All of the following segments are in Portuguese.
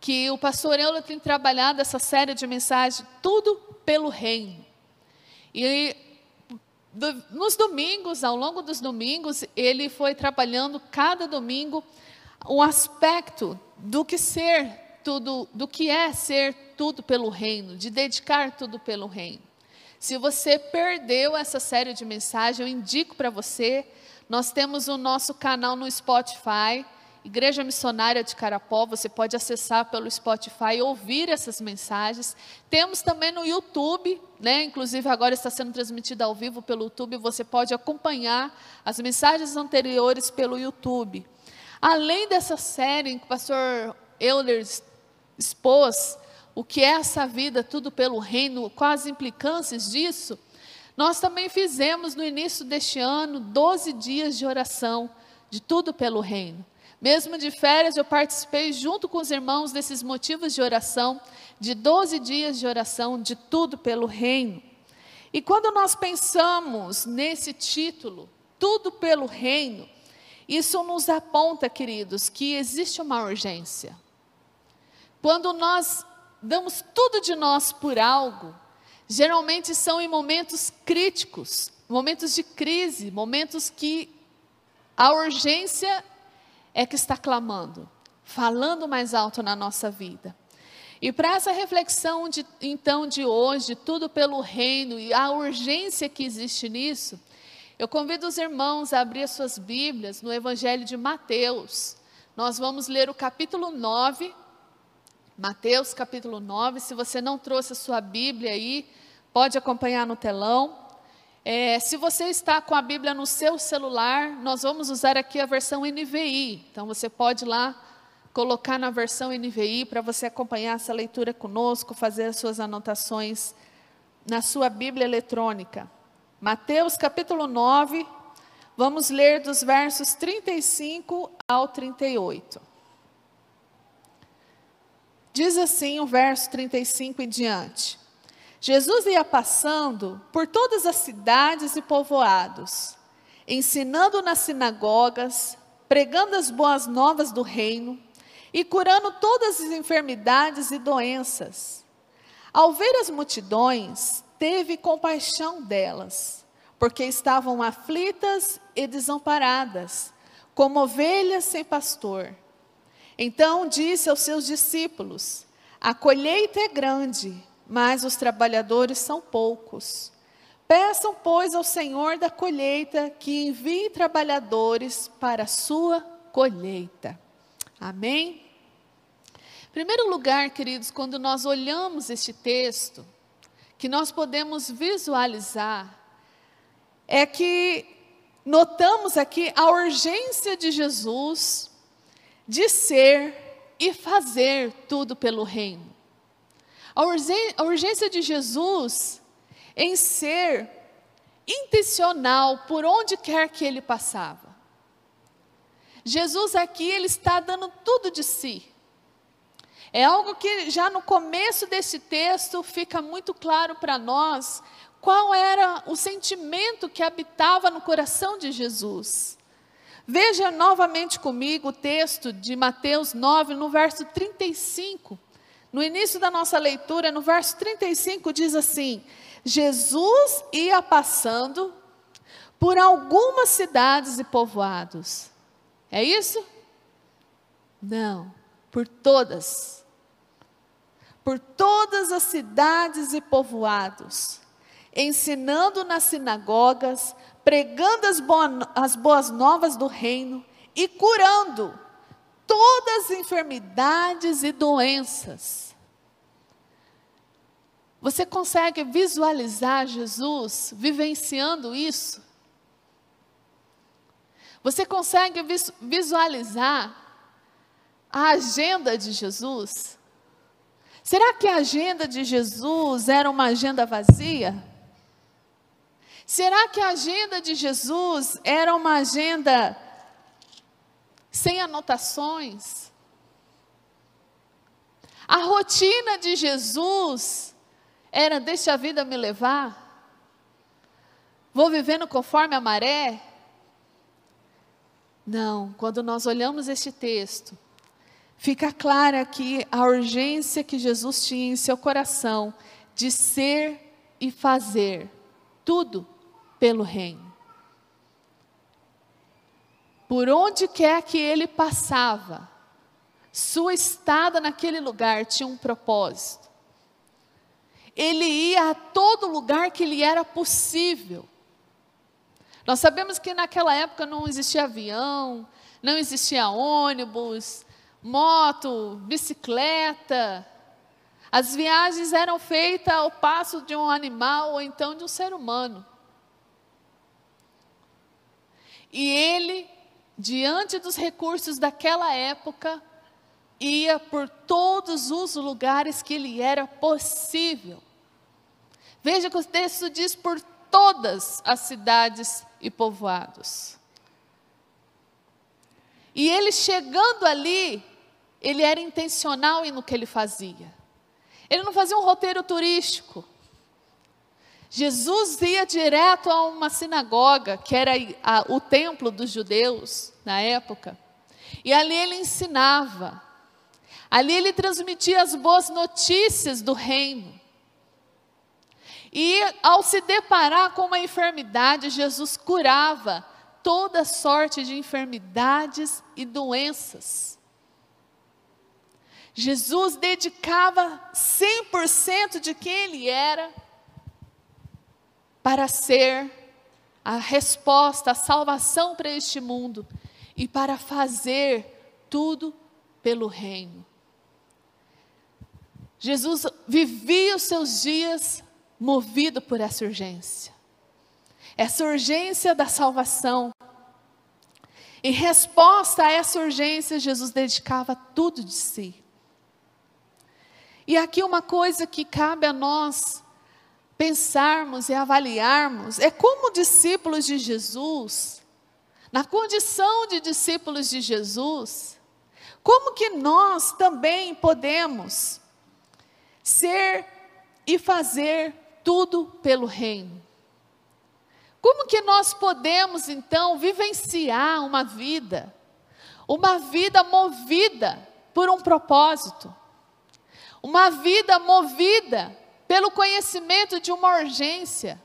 que o pastor Euler tem trabalhado essa série de mensagens, tudo pelo reino. E do, nos domingos, ao longo dos domingos, ele foi trabalhando cada domingo um aspecto do que ser tudo, do que é ser tudo pelo reino, de dedicar tudo pelo reino. Se você perdeu essa série de mensagens, eu indico para você. Nós temos o nosso canal no Spotify, Igreja Missionária de Carapó. Você pode acessar pelo Spotify e ouvir essas mensagens. Temos também no YouTube, né? Inclusive agora está sendo transmitida ao vivo pelo YouTube. Você pode acompanhar as mensagens anteriores pelo YouTube. Além dessa série que o pastor Euler expôs o que é essa vida, tudo pelo reino, quais as implicâncias disso, nós também fizemos no início deste ano 12 dias de oração, de tudo pelo reino. Mesmo de férias, eu participei junto com os irmãos desses motivos de oração, de 12 dias de oração, de tudo pelo reino. E quando nós pensamos nesse título, tudo pelo reino, isso nos aponta, queridos, que existe uma urgência. Quando nós damos tudo de nós por algo, geralmente são em momentos críticos, momentos de crise, momentos que a urgência é que está clamando, falando mais alto na nossa vida. E para essa reflexão de, então de hoje, tudo pelo reino e a urgência que existe nisso, eu convido os irmãos a abrir as suas Bíblias no Evangelho de Mateus. Nós vamos ler o capítulo 9, Mateus capítulo 9. Se você não trouxe a sua Bíblia aí, pode acompanhar no telão. É, se você está com a Bíblia no seu celular, nós vamos usar aqui a versão NVI. Então você pode lá colocar na versão NVI para você acompanhar essa leitura conosco, fazer as suas anotações na sua Bíblia eletrônica. Mateus capítulo 9, vamos ler dos versos 35 ao 38. Diz assim o verso 35 em diante. Jesus ia passando por todas as cidades e povoados, ensinando nas sinagogas, pregando as boas novas do reino e curando todas as enfermidades e doenças. Ao ver as multidões, teve compaixão delas, porque estavam aflitas e desamparadas, como ovelhas sem pastor. Então disse aos seus discípulos: A colheita é grande, mas os trabalhadores são poucos. Peçam, pois, ao Senhor da colheita que envie trabalhadores para a sua colheita. Amém? Em primeiro lugar, queridos, quando nós olhamos este texto, que nós podemos visualizar, é que notamos aqui a urgência de Jesus de ser e fazer tudo pelo reino. A urgência de Jesus em ser intencional por onde quer que ele passava. Jesus aqui, ele está dando tudo de si. É algo que já no começo desse texto fica muito claro para nós qual era o sentimento que habitava no coração de Jesus. Veja novamente comigo o texto de Mateus 9, no verso 35. No início da nossa leitura, no verso 35, diz assim: Jesus ia passando por algumas cidades e povoados. É isso? Não, por todas. Por todas as cidades e povoados, ensinando nas sinagogas, pregando as, as boas novas do reino e curando todas as enfermidades e doenças. Você consegue visualizar Jesus vivenciando isso? Você consegue visualizar a agenda de Jesus? Será que a agenda de Jesus era uma agenda vazia? Será que a agenda de Jesus era uma agenda sem anotações? A rotina de Jesus era: deixa a vida me levar, vou vivendo conforme a maré? Não, quando nós olhamos este texto, fica clara aqui a urgência que Jesus tinha em seu coração de ser e fazer tudo pelo reino. Por onde quer que ele passava, sua estada naquele lugar tinha um propósito. Ele ia a todo lugar que lhe era possível. Nós sabemos que naquela época não existia avião, não existia ônibus, moto, bicicleta. As viagens eram feitas ao passo de um animal ou então de um ser humano. E ele, diante dos recursos daquela época, ia por todos os lugares que lhe era possível. Veja que o texto diz por todas as cidades e povoados. E ele chegando ali, ele era intencional no que ele fazia. Ele não fazia um roteiro turístico. Jesus ia direto a uma sinagoga, que era o templo dos judeus na época, e ali ele ensinava. Ali ele transmitia as boas notícias do reino. E ao se deparar com uma enfermidade, Jesus curava toda sorte de enfermidades e doenças. Jesus dedicava 100% de quem ele era para ser a resposta, a salvação para este mundo e para fazer tudo pelo reino. Jesus vivia os seus dias movido por essa urgência. Essa urgência da salvação. Em resposta a essa urgência, Jesus dedicava tudo de si. E aqui uma coisa que cabe a nós pensarmos e avaliarmos é como discípulos de Jesus, na condição de discípulos de Jesus, como que nós também podemos ser e fazer tudo pelo reino. Como que nós podemos então vivenciar uma vida, uma vida movida por um propósito, uma vida movida pelo conhecimento de uma urgência?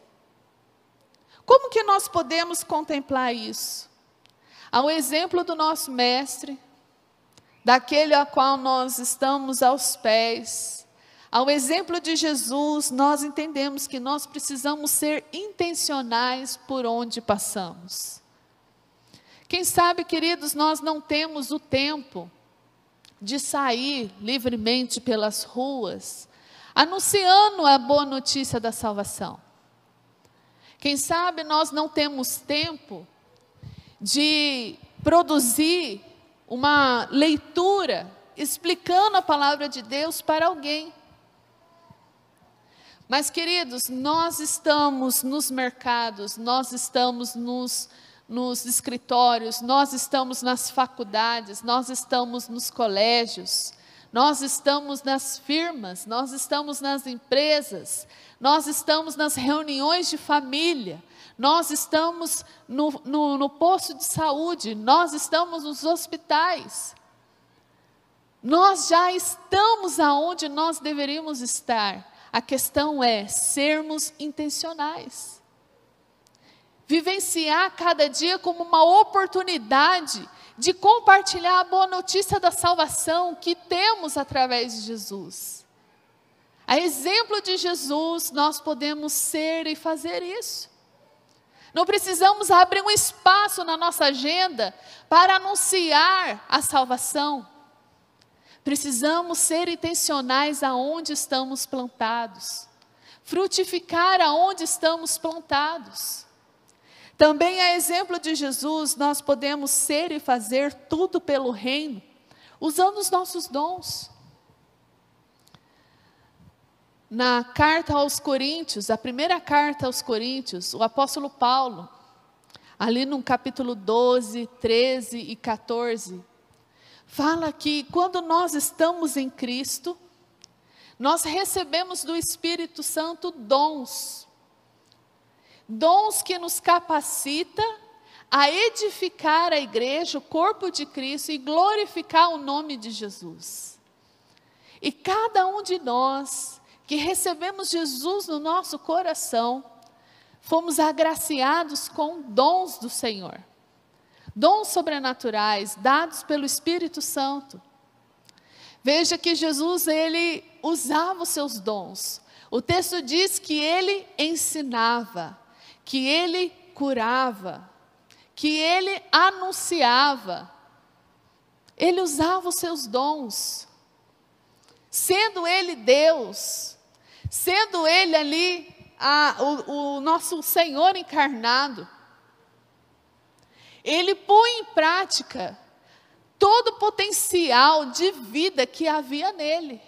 Como que nós podemos contemplar isso? Ao exemplo do nosso mestre, daquele a qual nós estamos aos pés, ao exemplo de Jesus, nós entendemos que nós precisamos ser intencionais por onde passamos. Quem sabe, queridos, nós não temos o tempo de sair livremente pelas ruas, anunciando a boa notícia da salvação. Quem sabe nós não temos tempo de produzir uma leitura explicando a palavra de Deus para alguém. Mas, queridos, nós estamos nos mercados, nós estamos nos, nos escritórios, nós estamos nas faculdades, nós estamos nos colégios, nós estamos nas firmas, nós estamos nas empresas, nós estamos nas reuniões de família, nós estamos no, no, no posto de saúde, nós estamos nos hospitais. Nós já estamos aonde nós deveríamos estar. A questão é sermos intencionais. Vivenciar cada dia como uma oportunidade de compartilhar a boa notícia da salvação que temos através de Jesus. A exemplo de Jesus, nós podemos ser e fazer isso. Não precisamos abrir um espaço na nossa agenda para anunciar a salvação. Precisamos ser intencionais aonde estamos plantados, frutificar aonde estamos plantados. Também a exemplo de Jesus, nós podemos ser e fazer tudo pelo reino, usando os nossos dons. Na carta aos Coríntios, a primeira carta aos Coríntios, o apóstolo Paulo, ali no capítulo 12, 13 e 14, fala que quando nós estamos em Cristo, nós recebemos do Espírito Santo dons. Dons que nos capacita a edificar a igreja, o corpo de Cristo e glorificar o nome de Jesus. E cada um de nós que recebemos Jesus no nosso coração, fomos agraciados com dons do Senhor. Dons sobrenaturais dados pelo Espírito Santo. Veja que Jesus ele usava os seus dons. O texto diz que ele ensinava, que ele curava, que ele anunciava. Ele usava os seus dons. Sendo ele Deus, sendo ele ali a, o, o nosso Senhor encarnado, ele põe em prática todo o potencial de vida que havia nele.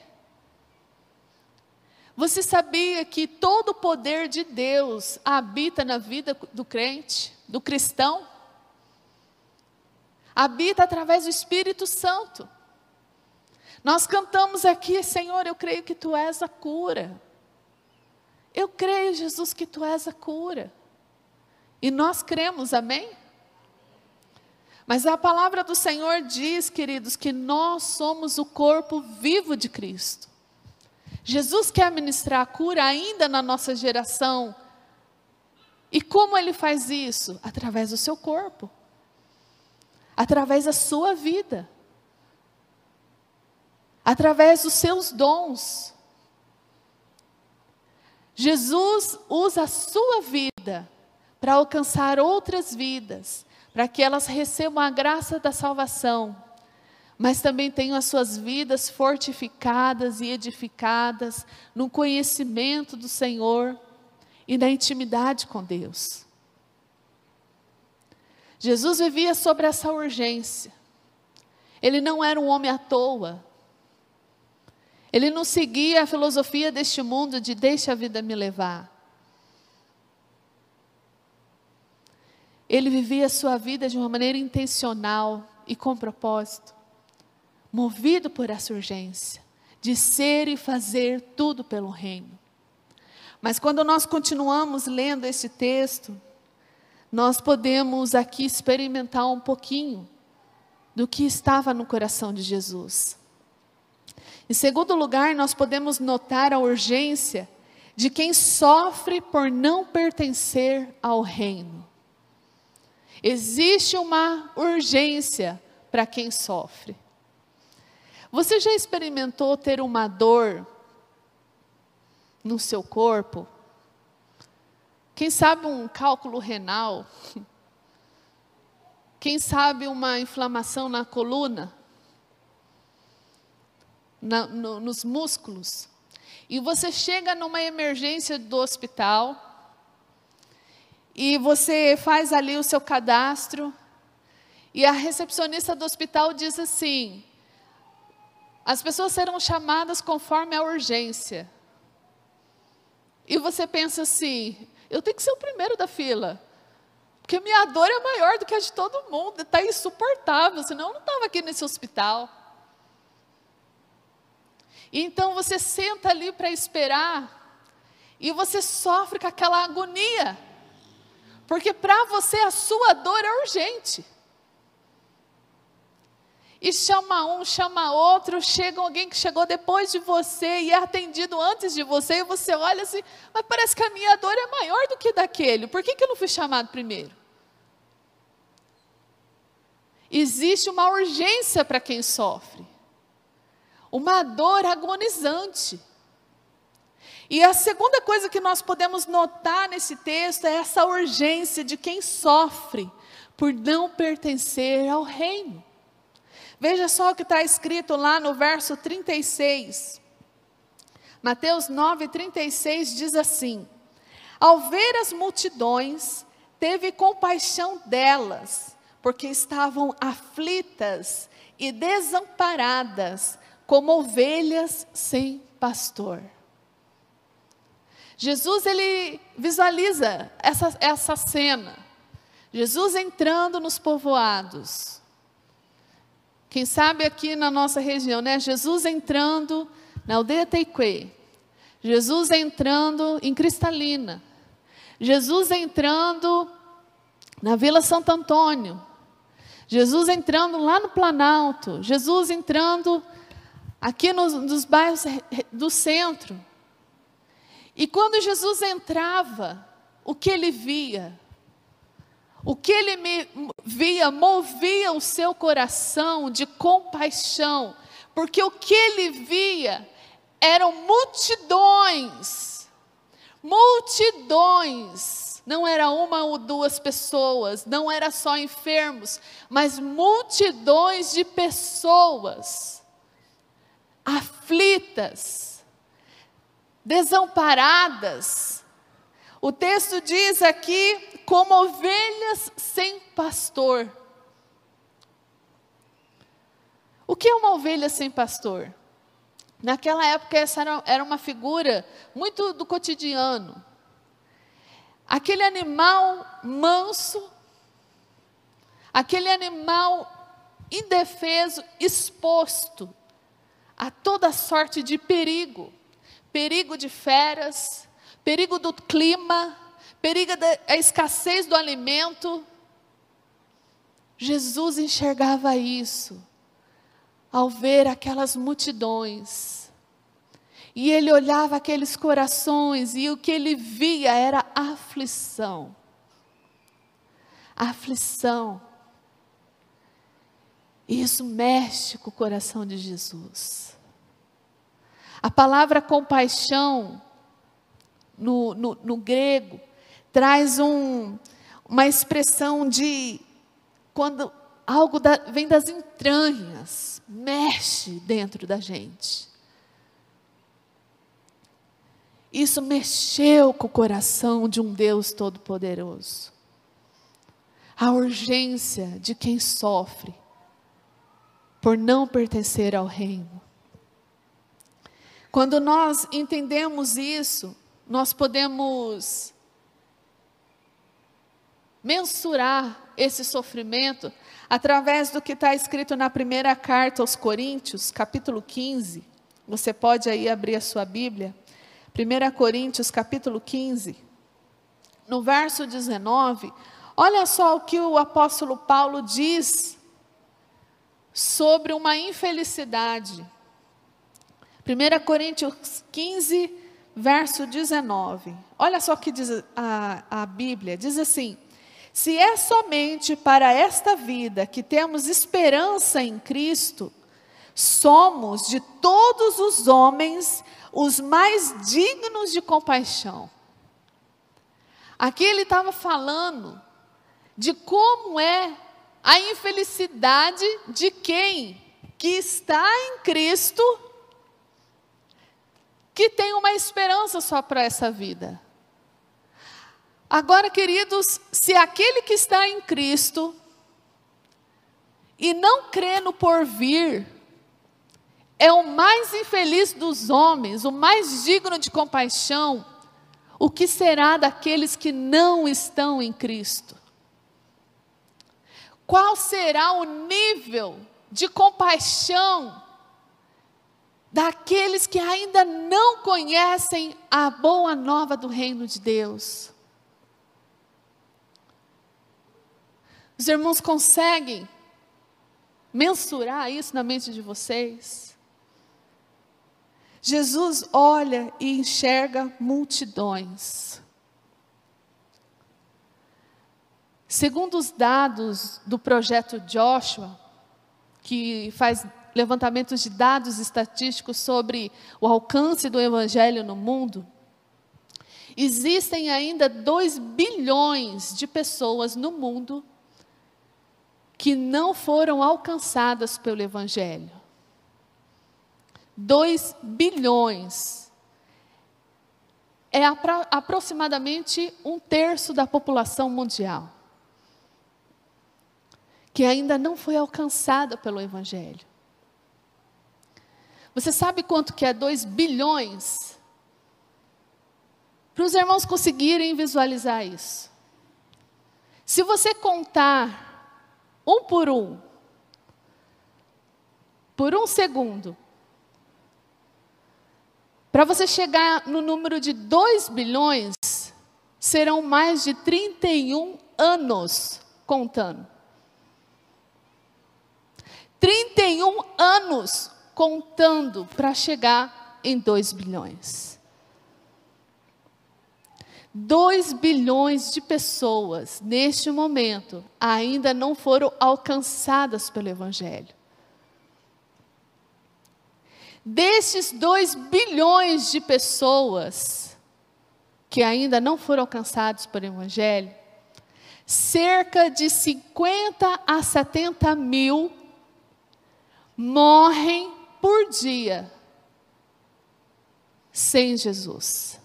Você sabia que todo o poder de Deus habita na vida do crente, do cristão? Habita através do Espírito Santo. Nós cantamos aqui, Senhor, eu creio que tu és a cura. Eu creio, Jesus, que tu és a cura. E nós cremos, amém? Mas a palavra do Senhor diz, queridos, que nós somos o corpo vivo de Cristo. Jesus quer ministrar a cura ainda na nossa geração. E como ele faz isso? Através do seu corpo, através da sua vida, através dos seus dons. Jesus usa a sua vida para alcançar outras vidas, para que elas recebam a graça da salvação, mas também tenham as suas vidas fortificadas e edificadas no conhecimento do Senhor e na intimidade com Deus. Jesus vivia sobre essa urgência. Ele não era um homem à toa. Ele não seguia a filosofia deste mundo de deixa a vida me levar. Ele vivia a sua vida de uma maneira intencional e com propósito, movido por essa urgência de ser e fazer tudo pelo reino. Mas quando nós continuamos lendo este texto, nós podemos aqui experimentar um pouquinho do que estava no coração de Jesus. Em segundo lugar, nós podemos notar a urgência de quem sofre por não pertencer ao reino. Existe uma urgência para quem sofre. Você já experimentou ter uma dor no seu corpo? Quem sabe um cálculo renal? Quem sabe uma inflamação na coluna? na, no, nos músculos, e você chega numa emergência do hospital, e você faz ali o seu cadastro, e a recepcionista do hospital diz assim: as pessoas serão chamadas conforme a urgência. E você pensa assim: eu tenho que ser o primeiro da fila. Porque minha dor é maior do que a de todo mundo, está insuportável, senão eu não estava aqui nesse hospital. E então você senta ali para esperar e você sofre com aquela agonia. Porque para você a sua dor é urgente. E chama um, chama outro, chega alguém que chegou depois de você e é atendido antes de você, e você olha assim, mas parece que a minha dor é maior do que daquele, por que, que eu não fui chamado primeiro? Existe uma urgência para quem sofre uma dor agonizante. E a segunda coisa que nós podemos notar nesse texto é essa urgência de quem sofre por não pertencer ao reino. Veja só o que está escrito lá no verso 36. Mateus 9, 36 diz assim: Ao ver as multidões, teve compaixão delas, porque estavam aflitas e desamparadas, como ovelhas sem pastor. Jesus ele visualiza essa, essa cena. Jesus entrando nos povoados. Quem sabe aqui na nossa região, né? Jesus entrando na aldeia Teique. Jesus entrando em Cristalina. Jesus entrando na Vila Santo Antônio, Jesus entrando lá no Planalto, Jesus entrando aqui nos, nos bairros do centro. E quando Jesus entrava, o que ele via? O que ele via movia o seu coração de compaixão, porque o que ele via eram multidões, multidões, não era uma ou duas pessoas, não era só enfermos, mas multidões de pessoas aflitas, desamparadas. O texto diz aqui como ovelhas sem pastor. O que é uma ovelha sem pastor? Naquela época, essa era uma figura muito do cotidiano. Aquele animal manso, aquele animal indefeso, exposto a toda sorte de perigo perigo de feras, perigo do clima, periga a escassez do alimento. Jesus enxergava isso ao ver aquelas multidões. E ele olhava aqueles corações e o que ele via era aflição. Aflição. Isso mexe com o coração de Jesus. A palavra compaixão, no, no, no grego, traz um, uma expressão de quando algo da, vem das entranhas, mexe dentro da gente. Isso mexeu com o coração de um Deus Todo-Poderoso. A urgência de quem sofre por não pertencer ao reino. Quando nós entendemos isso, nós podemos mensurar esse sofrimento através do que está escrito na primeira carta aos Coríntios, capítulo 15. Você pode aí abrir a sua Bíblia. 1 Coríntios, capítulo 15. No verso 19, olha só o que o apóstolo Paulo diz sobre uma infelicidade. 1 Coríntios 15, verso 19. Olha só o que diz a, a Bíblia: diz assim se é somente para esta vida que temos esperança em Cristo, somos de todos os homens os mais dignos de compaixão. Aqui ele estava falando de como é a infelicidade de quem que está em Cristo, que tem uma esperança só para essa vida. Agora, queridos, se aquele que está em Cristo e não crê no porvir, é o mais infeliz dos homens, o mais digno de compaixão, o que será daqueles que não estão em Cristo? Qual será o nível de compaixão daqueles que ainda não conhecem a boa nova do reino de Deus? Os irmãos conseguem mensurar isso na mente de vocês? Jesus olha e enxerga multidões. Segundo os dados do projeto Joshua, que faz levantamentos de dados estatísticos sobre o alcance do evangelho no mundo, existem ainda 2 bilhões de pessoas no mundo que não foram alcançadas pelo Evangelho. 2 bilhões. É apro aproximadamente um terço da população mundial. Que ainda não foi alcançada pelo Evangelho. Você sabe quanto que é 2 bilhões? Para os irmãos conseguirem visualizar isso. Se você contar um por um, por um segundo, para você chegar no número de 2 bilhões, serão mais de 31 anos contando. 31 anos contando para chegar em 2 bilhões. 2 bilhões de pessoas, neste momento, ainda não foram alcançadas pelo Evangelho. Destes 2 bilhões de pessoas que ainda não foram alcançados pelo Evangelho, cerca de 50 a 70 mil morrem por dia sem Jesus.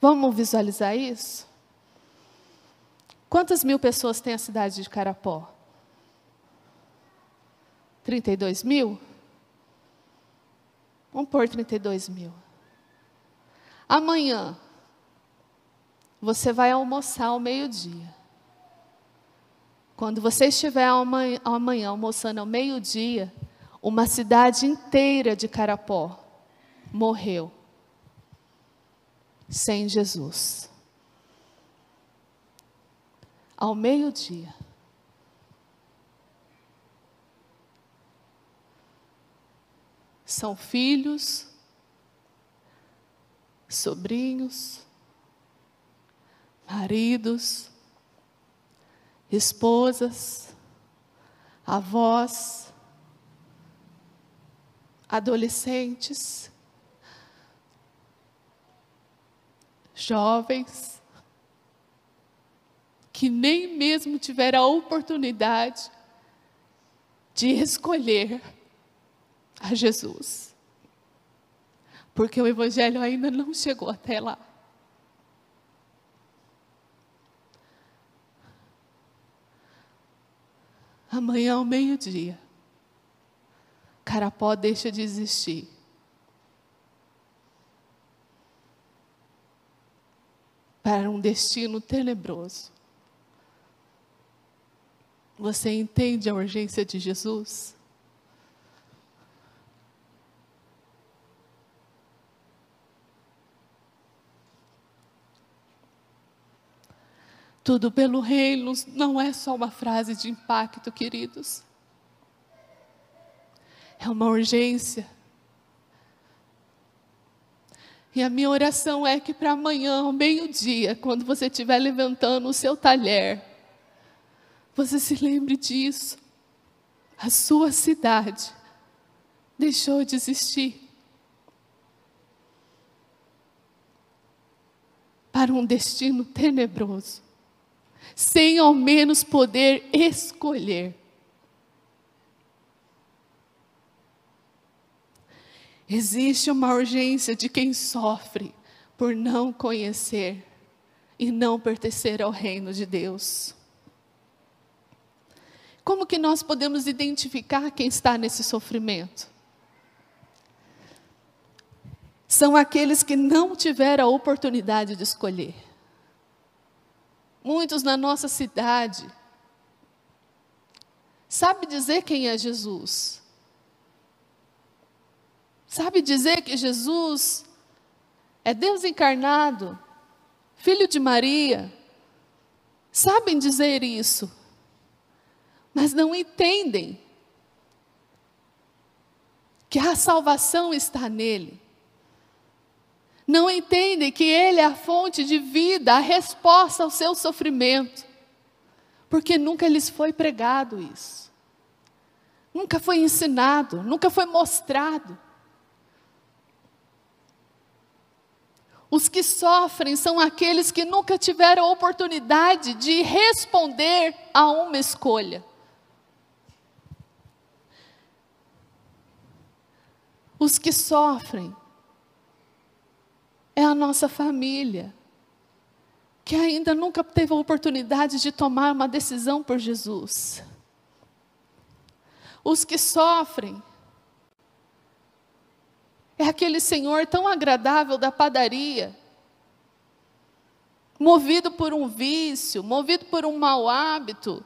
Vamos visualizar isso? Quantas mil pessoas tem a cidade de Carapó? 32 mil? Vamos pôr 32 mil. Amanhã, você vai almoçar ao meio-dia. Quando você estiver amanhã, almoçando ao meio-dia, uma cidade inteira de Carapó morreu sem Jesus. Ao meio-dia. São filhos, sobrinhos, maridos, esposas, avós, adolescentes, jovens que nem mesmo tiveram a oportunidade de escolher a Jesus. Porque o Evangelho ainda não chegou até lá. Amanhã ao meio-dia, Carapó deixa de existir. para um destino tenebroso. Você entende a urgência de Jesus? Tudo pelo reino não é só uma frase de impacto, queridos. É uma urgência e a minha oração é que para amanhã, ao meio-dia, quando você estiver levantando o seu talher, você se lembre disso. A sua cidade deixou de existir para um destino tenebroso, sem ao menos poder escolher. Existe uma urgência de quem sofre por não conhecer e não pertencer ao reino de Deus. Como que nós podemos identificar quem está nesse sofrimento? São aqueles que não tiveram a oportunidade de escolher. Muitos na nossa cidade sabe dizer quem é Jesus, Sabe dizer que Jesus é Deus encarnado, filho de Maria? Sabem dizer isso, mas não entendem que a salvação está nele. Não entendem que ele é a fonte de vida, a resposta ao seu sofrimento, porque nunca lhes foi pregado isso. Nunca foi ensinado, nunca foi mostrado. Os que sofrem são aqueles que nunca tiveram a oportunidade de responder a uma escolha. Os que sofrem é a nossa família, que ainda nunca teve a oportunidade de tomar uma decisão por Jesus. Os que sofrem é aquele senhor tão agradável da padaria, movido por um vício, movido por um mau hábito,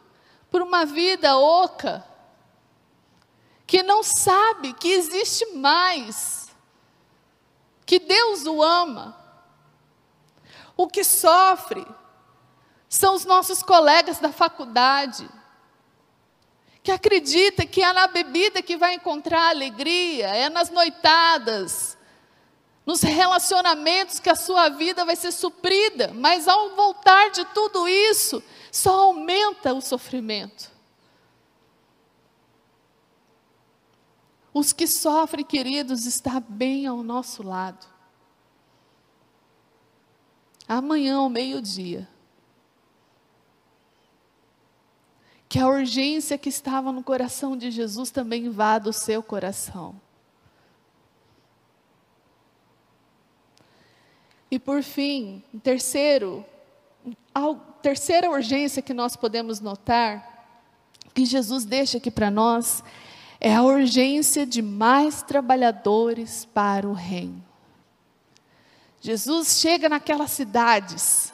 por uma vida oca, que não sabe que existe mais, que Deus o ama. O que sofre são os nossos colegas da faculdade, que acredita que é na bebida que vai encontrar alegria, é nas noitadas, nos relacionamentos que a sua vida vai ser suprida, mas ao voltar de tudo isso, só aumenta o sofrimento. Os que sofrem, queridos, está bem ao nosso lado. Amanhã, ao meio-dia, que a urgência que estava no coração de Jesus também invada o seu coração. E por fim, terceiro, a terceira urgência que nós podemos notar, que Jesus deixa aqui para nós, é a urgência de mais trabalhadores para o reino. Jesus chega naquelas cidades,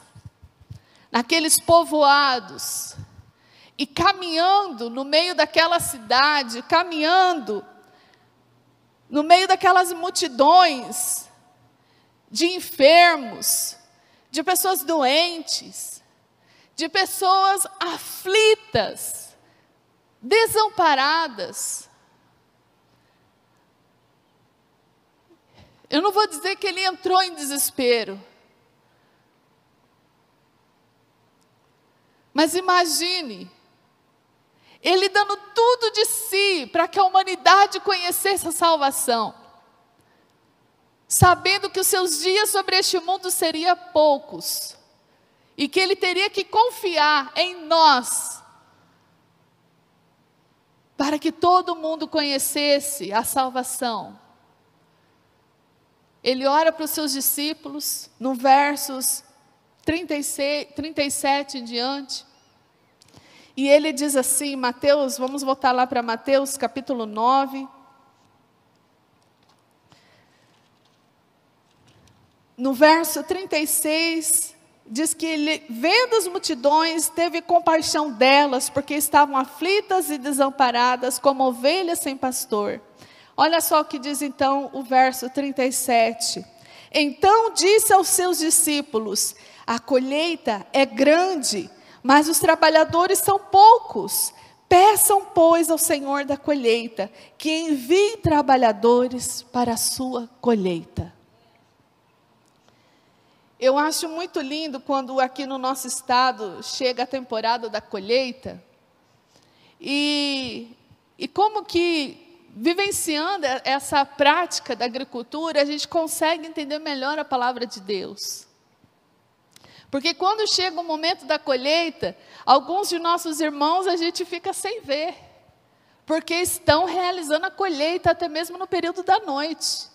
naqueles povoados, e caminhando no meio daquela cidade, caminhando no meio daquelas multidões de enfermos, de pessoas doentes, de pessoas aflitas, desamparadas, Eu não vou dizer que ele entrou em desespero. Mas imagine, ele dando tudo de si para que a humanidade conhecesse a salvação, sabendo que os seus dias sobre este mundo seriam poucos, e que ele teria que confiar em nós, para que todo mundo conhecesse a salvação ele ora para os seus discípulos, no versos 36, 37 em diante. E ele diz assim, Mateus, vamos voltar lá para Mateus capítulo 9. No verso 36, diz que ele, vendo as multidões, teve compaixão delas, porque estavam aflitas e desamparadas, como ovelhas sem pastor. Olha só o que diz então o verso 37. Então disse aos seus discípulos: A colheita é grande, mas os trabalhadores são poucos. Peçam, pois, ao Senhor da colheita que envie trabalhadores para a sua colheita. Eu acho muito lindo quando aqui no nosso estado chega a temporada da colheita. E, e como que vivenciando essa prática da agricultura, a gente consegue entender melhor a palavra de Deus. Porque quando chega o momento da colheita, alguns de nossos irmãos a gente fica sem ver, porque estão realizando a colheita até mesmo no período da noite.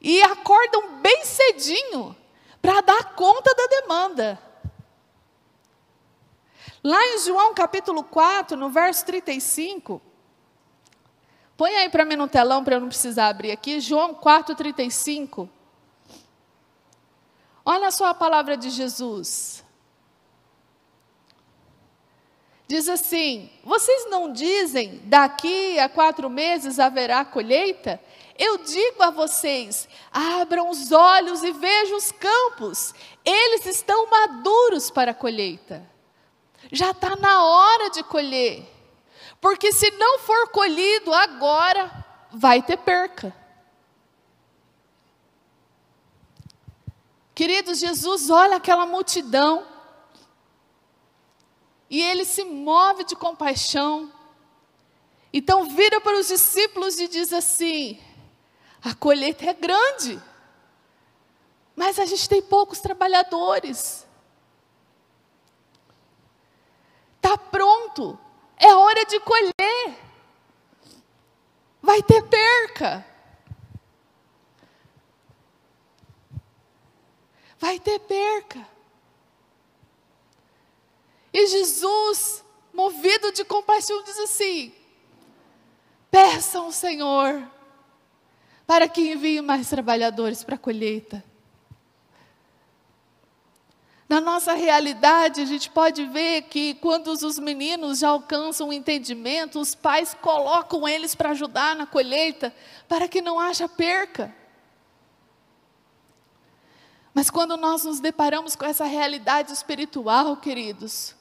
E acordam bem cedinho para dar conta da demanda. Lá em João capítulo 4, no verso 35, Põe aí para mim no telão para eu não precisar abrir aqui, João 4,35. Olha só a palavra de Jesus. Diz assim: Vocês não dizem daqui a quatro meses haverá colheita? Eu digo a vocês: abram os olhos e vejam os campos, eles estão maduros para a colheita. Já está na hora de colher. Porque se não for colhido agora, vai ter perca. Queridos, Jesus olha aquela multidão e ele se move de compaixão. Então vira para os discípulos e diz assim: a colheita é grande, mas a gente tem poucos trabalhadores. Está pronto, é hora de colher. Vai ter perca. Vai ter perca. E Jesus, movido de compaixão, diz assim: peçam ao Senhor para que envie mais trabalhadores para a colheita. Na nossa realidade, a gente pode ver que quando os meninos já alcançam o entendimento, os pais colocam eles para ajudar na colheita, para que não haja perca. Mas quando nós nos deparamos com essa realidade espiritual, queridos,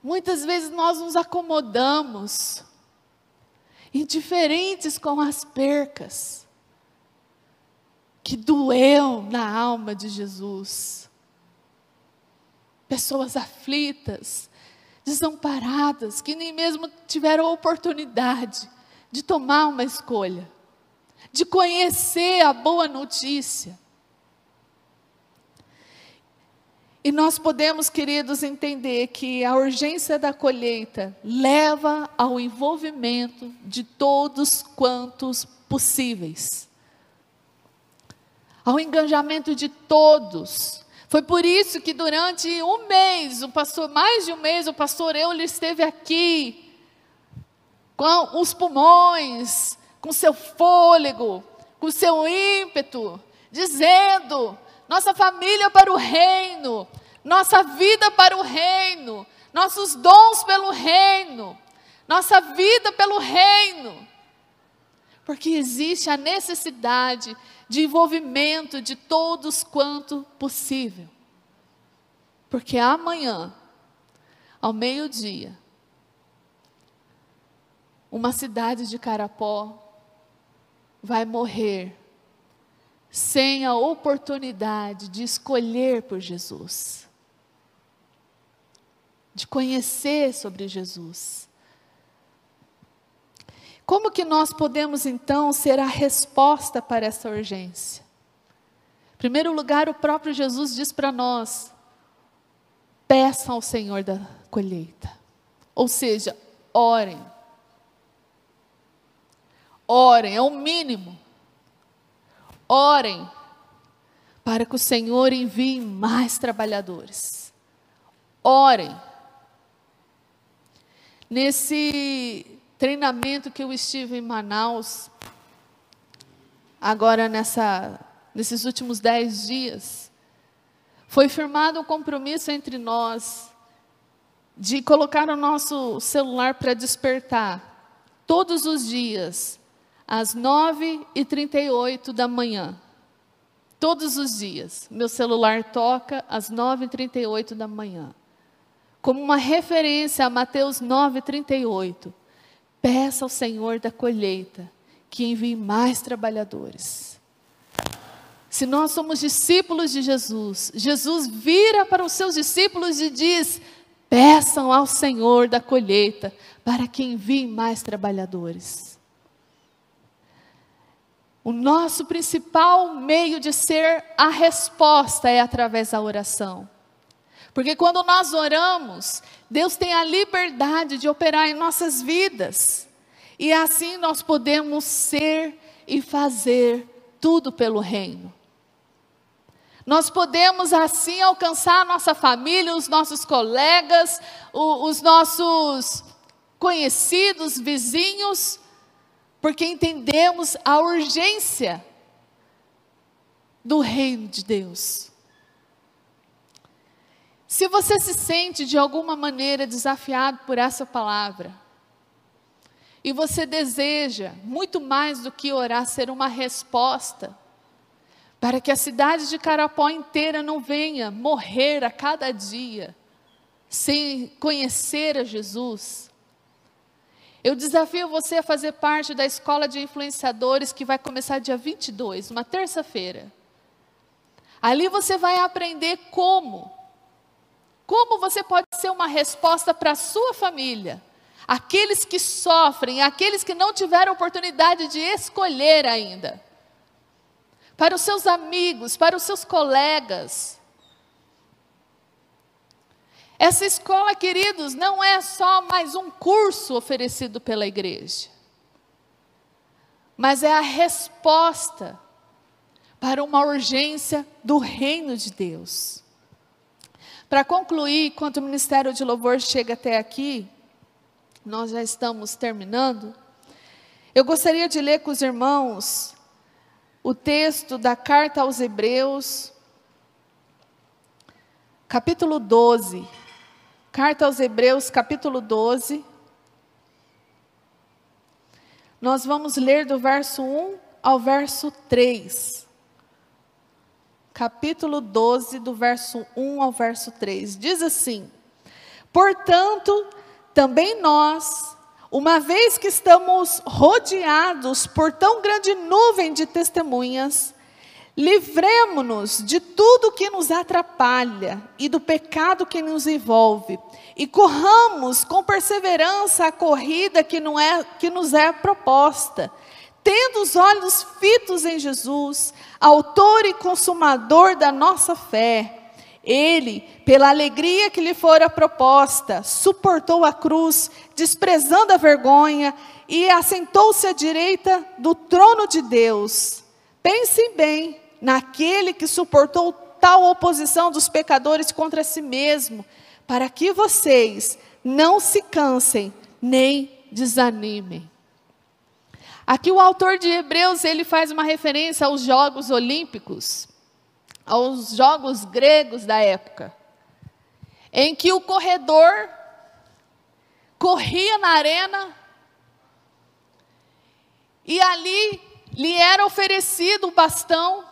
muitas vezes nós nos acomodamos, indiferentes com as percas, que doeu na alma de Jesus. Pessoas aflitas, desamparadas, que nem mesmo tiveram a oportunidade de tomar uma escolha, de conhecer a boa notícia. E nós podemos, queridos, entender que a urgência da colheita leva ao envolvimento de todos quantos possíveis, ao engajamento de todos. Foi por isso que durante um mês, o pastor, mais de um mês, o pastor Euler esteve aqui, com os pulmões, com seu fôlego, com seu ímpeto, dizendo: nossa família para o reino, nossa vida para o reino, nossos dons pelo reino, nossa vida pelo reino. Porque existe a necessidade de envolvimento de todos quanto possível. Porque amanhã, ao meio-dia, uma cidade de Carapó vai morrer sem a oportunidade de escolher por Jesus, de conhecer sobre Jesus. Como que nós podemos então ser a resposta para essa urgência? Em primeiro lugar, o próprio Jesus diz para nós: peçam ao Senhor da colheita. Ou seja, orem. Orem, é o mínimo. Orem para que o Senhor envie mais trabalhadores. Orem. Nesse treinamento que eu estive em Manaus, agora nessa, nesses últimos dez dias, foi firmado um compromisso entre nós de colocar o nosso celular para despertar todos os dias às 9h38 da manhã. Todos os dias. Meu celular toca às 9h38 da manhã. Como uma referência a Mateus 9,38. Peça ao Senhor da colheita que envie mais trabalhadores. Se nós somos discípulos de Jesus, Jesus vira para os seus discípulos e diz: peçam ao Senhor da colheita para que envie mais trabalhadores. O nosso principal meio de ser a resposta é através da oração. Porque quando nós oramos, Deus tem a liberdade de operar em nossas vidas. E assim nós podemos ser e fazer tudo pelo reino. Nós podemos assim alcançar nossa família, os nossos colegas, os nossos conhecidos, vizinhos, porque entendemos a urgência do reino de Deus. Se você se sente de alguma maneira desafiado por essa palavra, e você deseja, muito mais do que orar, ser uma resposta, para que a cidade de Carapó inteira não venha morrer a cada dia, sem conhecer a Jesus, eu desafio você a fazer parte da escola de influenciadores que vai começar dia 22, uma terça-feira. Ali você vai aprender como. Como você pode ser uma resposta para a sua família. Aqueles que sofrem, aqueles que não tiveram oportunidade de escolher ainda. Para os seus amigos, para os seus colegas. Essa escola, queridos, não é só mais um curso oferecido pela igreja, mas é a resposta para uma urgência do reino de Deus. Para concluir, enquanto o ministério de louvor chega até aqui, nós já estamos terminando. Eu gostaria de ler com os irmãos o texto da carta aos Hebreus, capítulo 12. Carta aos Hebreus, capítulo 12. Nós vamos ler do verso 1 ao verso 3. Capítulo 12, do verso 1 ao verso 3. Diz assim: Portanto, também nós, uma vez que estamos rodeados por tão grande nuvem de testemunhas, livremo-nos de tudo que nos atrapalha e do pecado que nos envolve, e corramos com perseverança a corrida que, não é, que nos é proposta tendo os olhos fitos em Jesus, autor e consumador da nossa fé. Ele, pela alegria que lhe fora proposta, suportou a cruz, desprezando a vergonha, e assentou-se à direita do trono de Deus. Pensem bem naquele que suportou tal oposição dos pecadores contra si mesmo, para que vocês não se cansem nem desanimem. Aqui o autor de Hebreus, ele faz uma referência aos Jogos Olímpicos, aos Jogos gregos da época, em que o corredor corria na arena e ali lhe era oferecido o bastão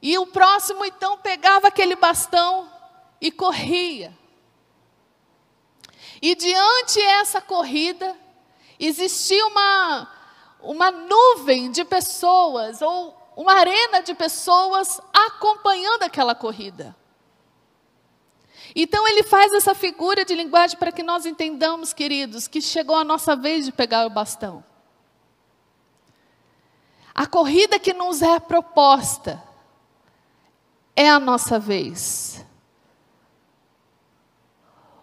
e o próximo então pegava aquele bastão e corria. E diante essa corrida, existia uma, uma nuvem de pessoas, ou uma arena de pessoas acompanhando aquela corrida. Então ele faz essa figura de linguagem para que nós entendamos, queridos, que chegou a nossa vez de pegar o bastão. A corrida que nos é proposta é a nossa vez.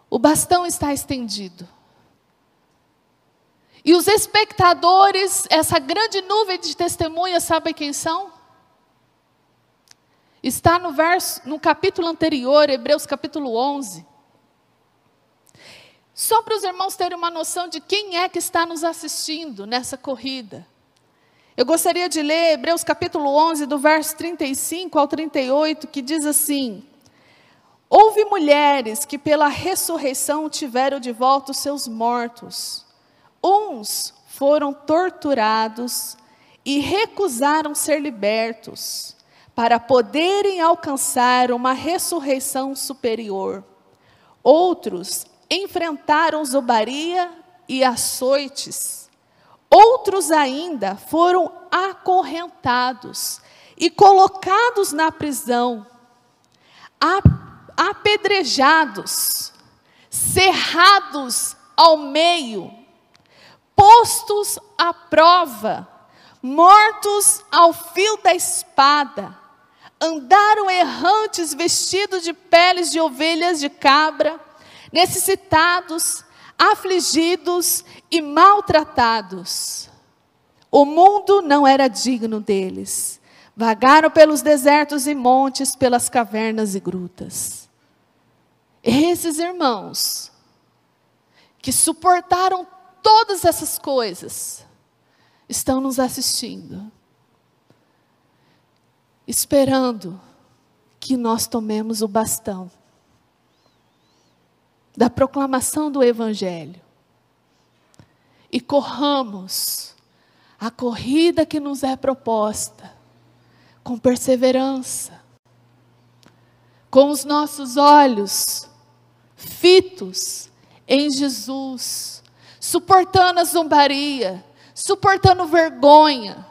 O bastão está estendido. E os espectadores, essa grande nuvem de testemunhas, sabem quem são? Está no verso, no capítulo anterior, Hebreus capítulo 11. Só para os irmãos terem uma noção de quem é que está nos assistindo nessa corrida. Eu gostaria de ler Hebreus capítulo 11, do verso 35 ao 38, que diz assim: Houve mulheres que pela ressurreição tiveram de volta os seus mortos Uns foram torturados e recusaram ser libertos, para poderem alcançar uma ressurreição superior. Outros enfrentaram zombaria e açoites. Outros ainda foram acorrentados e colocados na prisão, apedrejados, cerrados ao meio postos à prova, mortos ao fio da espada, andaram errantes vestidos de peles de ovelhas de cabra, necessitados, afligidos e maltratados. O mundo não era digno deles. Vagaram pelos desertos e montes, pelas cavernas e grutas. Esses irmãos, que suportaram todas essas coisas estão nos assistindo, esperando que nós tomemos o bastão da proclamação do Evangelho e corramos a corrida que nos é proposta com perseverança, com os nossos olhos fitos em Jesus suportando a zombaria, suportando vergonha,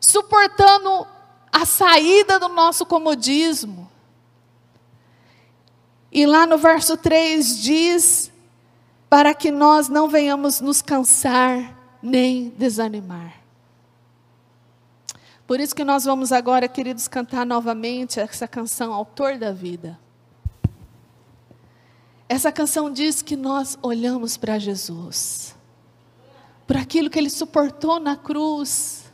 suportando a saída do nosso comodismo. E lá no verso 3 diz: para que nós não venhamos nos cansar nem desanimar. Por isso que nós vamos agora, queridos, cantar novamente essa canção Autor da Vida. Essa canção diz que nós olhamos para Jesus, por aquilo que ele suportou na cruz.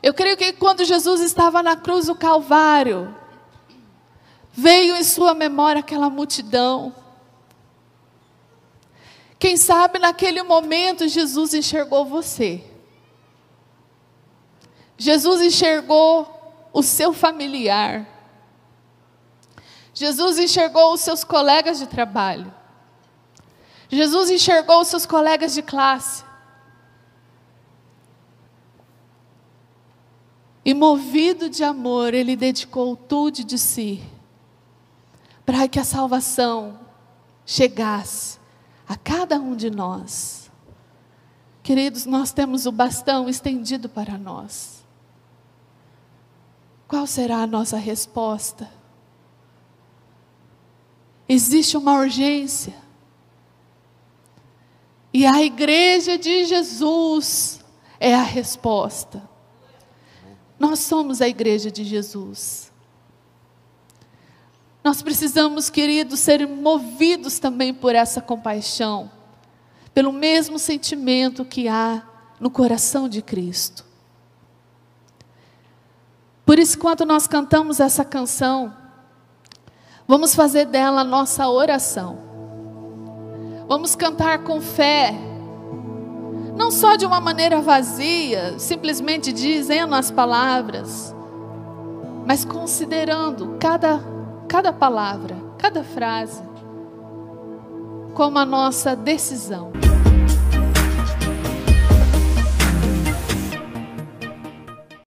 Eu creio que quando Jesus estava na cruz do Calvário, veio em sua memória aquela multidão. Quem sabe naquele momento Jesus enxergou você. Jesus enxergou o seu familiar. Jesus enxergou os seus colegas de trabalho. Jesus enxergou os seus colegas de classe. E movido de amor, ele dedicou tudo de si para que a salvação chegasse a cada um de nós. Queridos, nós temos o bastão estendido para nós. Qual será a nossa resposta? Existe uma urgência. E a igreja de Jesus é a resposta. Nós somos a igreja de Jesus. Nós precisamos, queridos, ser movidos também por essa compaixão, pelo mesmo sentimento que há no coração de Cristo. Por isso, quando nós cantamos essa canção, vamos fazer dela nossa oração. Vamos cantar com fé, não só de uma maneira vazia, simplesmente dizendo as palavras, mas considerando cada, cada palavra, cada frase, como a nossa decisão.